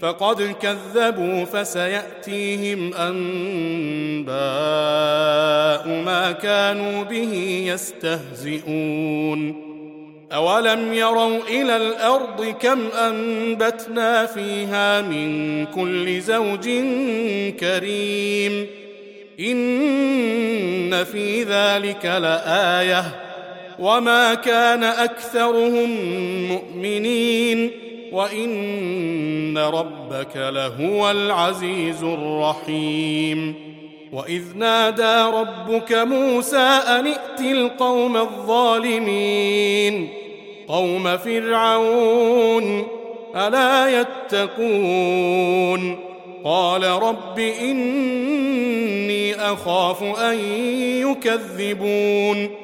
فقد كذبوا فسيأتيهم أنباء ما كانوا به يستهزئون. أولم يروا إلى الأرض كم أنبتنا فيها من كل زوج كريم. إن في ذلك لآية. وما كان أكثرهم مؤمنين. وان ربك لهو العزيز الرحيم واذ نادى ربك موسى ان ائت القوم الظالمين قوم فرعون الا يتقون قال رب اني اخاف ان يكذبون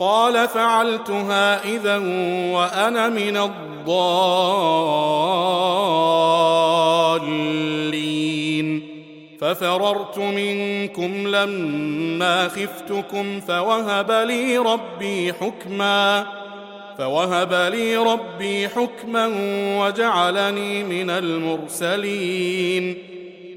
قال فعلتها إذا وأنا من الضالين. ففررت منكم لما خفتكم فوهب لي ربي حكما فوهب لي ربي حكما وجعلني من المرسلين.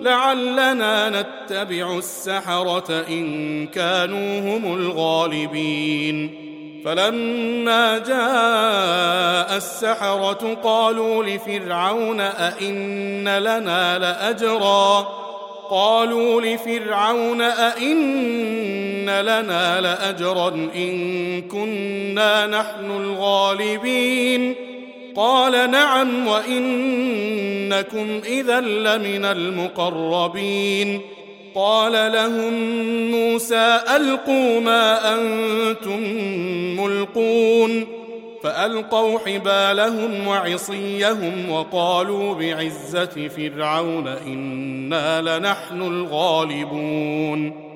لعلنا نتبع السحرة إن كانوا هم الغالبين. فلما جاء السحرة قالوا لفرعون أئن لنا لأجرا؟ قالوا لفرعون أئن لنا لأجرا إن كنا نحن الغالبين. قال نعم وإنكم إذا لمن المقربين. قال لهم موسى ألقوا ما أنتم ملقون. فألقوا حبالهم وعصيهم وقالوا بعزة فرعون إنا لنحن الغالبون.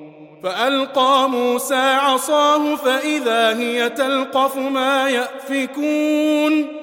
فألقى موسى عصاه فإذا هي تلقف ما يأفكون.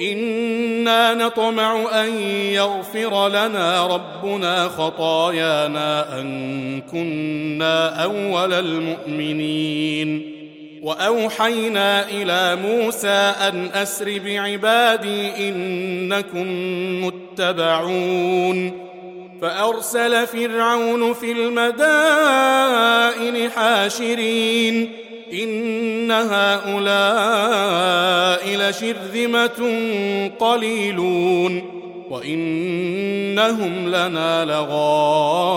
أنا نطمع ان يغفر لنا ربنا خطايانا ان كنا اول المؤمنين واوحينا إلى موسى ان اسر بعبادي انكم متبعون فارسل فرعون في المدائن حاشرين ان هؤلاء لشرذمه قليلون وانهم لنا لغائظون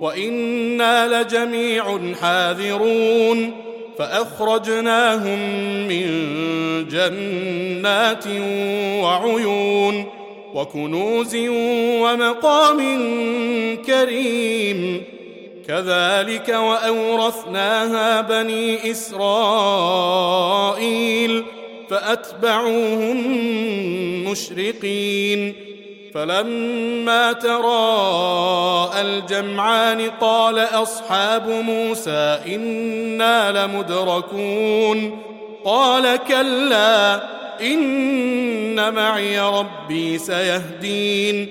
وأنا لجميع حاذرون فاخرجناهم من جنات وعيون وكنوز ومقام كريم كذلك وأورثناها بني إسرائيل فأتبعوهم مشرقين. فلما تراءى الجمعان قال أصحاب موسى إنا لمدركون. قال كلا إن معي ربي سيهدين.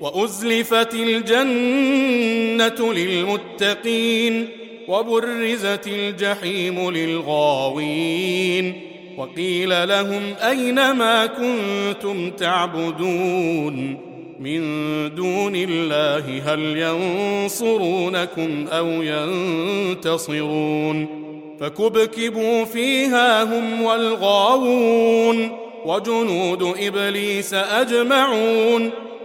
وأزلفت الجنة للمتقين وبرزت الجحيم للغاوين وقيل لهم أين ما كنتم تعبدون من دون الله هل ينصرونكم أو ينتصرون فكبكبوا فيها هم والغاوون وجنود إبليس أجمعون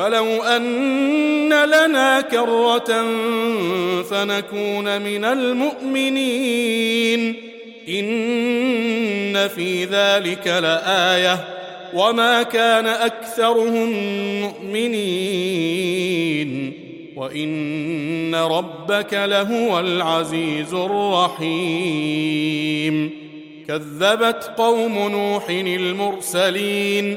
فلو أن لنا كرة فنكون من المؤمنين. إن في ذلك لآية. وما كان أكثرهم مؤمنين. وإن ربك لهو العزيز الرحيم. كذبت قوم نوح المرسلين.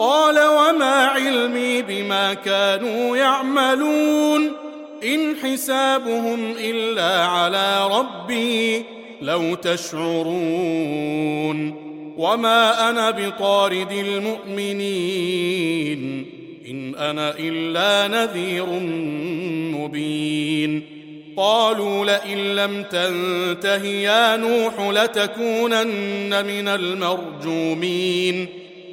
قال وما علمي بما كانوا يعملون إن حسابهم إلا على ربي لو تشعرون وما أنا بطارد المؤمنين إن أنا إلا نذير مبين قالوا لئن لم تنته يا نوح لتكونن من المرجومين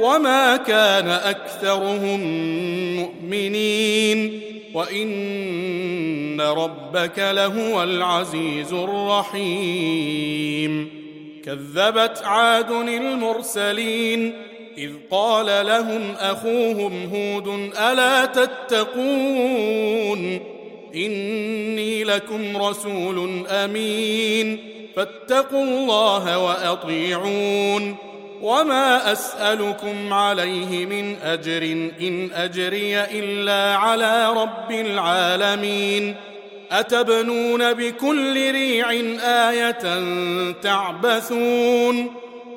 وما كان اكثرهم مؤمنين وان ربك لهو العزيز الرحيم كذبت عاد المرسلين اذ قال لهم اخوهم هود الا تتقون اني لكم رسول امين فاتقوا الله واطيعون وما اسالكم عليه من اجر ان اجري الا على رب العالمين اتبنون بكل ريع إيه تعبثون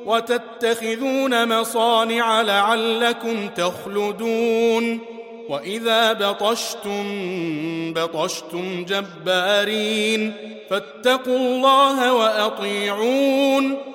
وتتخذون مصانع لعلكم تخلدون واذا بطشتم بطشتم جبارين فاتقوا الله واطيعون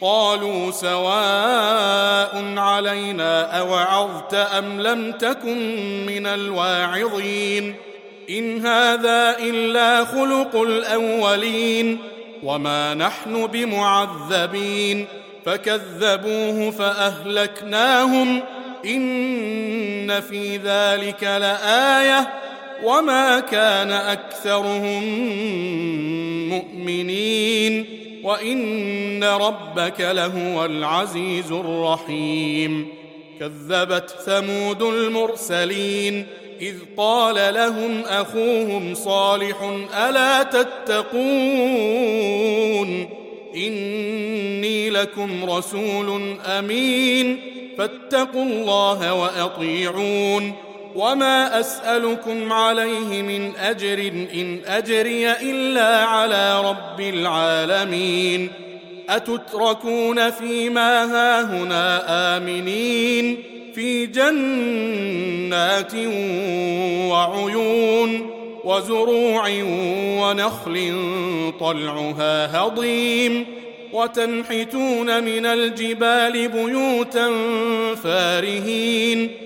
قالوا سواء علينا أوعظت أم لم تكن من الواعظين إن هذا إلا خلق الأولين وما نحن بمعذبين فكذبوه فأهلكناهم إن في ذلك لآية وما كان أكثرهم مؤمنين وإن ربك لهو العزيز الرحيم. كذبت ثمود المرسلين إذ قال لهم أخوهم صالح ألا تتقون؟ إني لكم رسول أمين فاتقوا الله وأطيعون. وما اسالكم عليه من اجر ان اجري الا على رب العالمين اتتركون فيما هاهنا امنين في جنات وعيون وزروع ونخل طلعها هضيم وتنحتون من الجبال بيوتا فارهين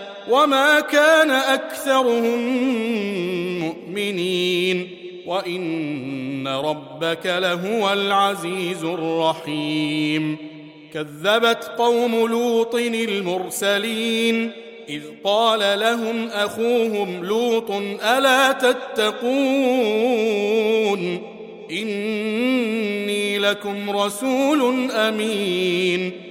وما كان اكثرهم مؤمنين وان ربك لهو العزيز الرحيم كذبت قوم لوط المرسلين اذ قال لهم اخوهم لوط الا تتقون اني لكم رسول امين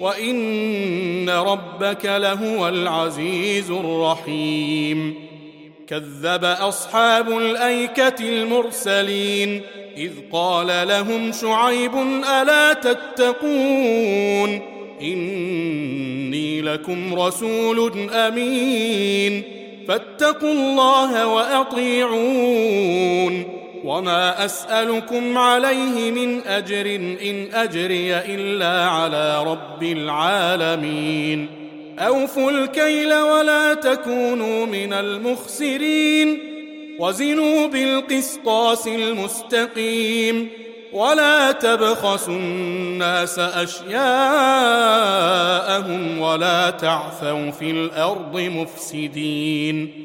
وان ربك لهو العزيز الرحيم كذب اصحاب الايكه المرسلين اذ قال لهم شعيب الا تتقون اني لكم رسول امين فاتقوا الله واطيعون وما اسالكم عليه من اجر ان اجري الا على رب العالمين أوفوا الكيل ولا تكونوا من المخسرين وزنوا بالقسطاس المستقيم ولا تبخسوا الناس أشياءهم ولا تعثوا في الأرض مفسدين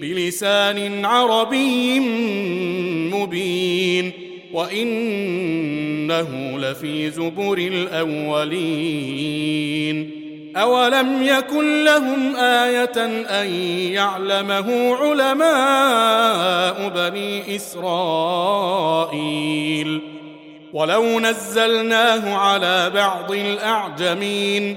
بلسان عربي مبين وإنه لفي زبر الأولين. أولم يكن لهم آية أن يعلمه علماء بني إسرائيل؟ ولو نزلناه على بعض الاعجمين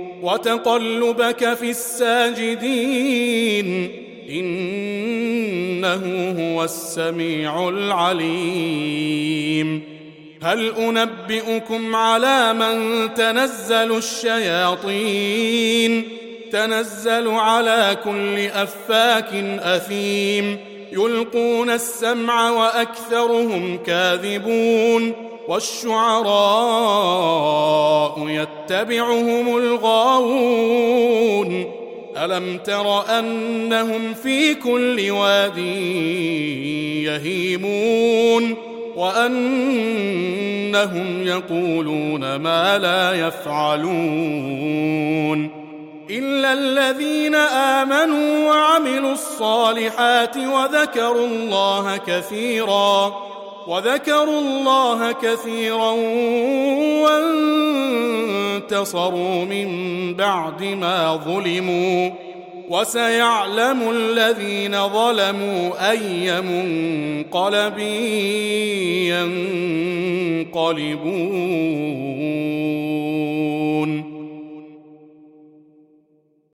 وتقلبك في الساجدين إنه هو السميع العليم. هل أنبئكم على من تنزل الشياطين؟ تنزل على كل أفاك أثيم. يلقون السمع وأكثرهم كاذبون. والشعراء يتبعهم الغاوون. ألم تر أنهم في كل واد يهيمون؟ وأنهم يقولون ما لا يفعلون. إلا الذين آمنوا وعملوا الصالحات وذكروا الله كثيرا. وذكروا الله كثيرا وانتصروا من بعد ما ظلموا وسيعلم الذين ظلموا أي منقلب ينقلبون.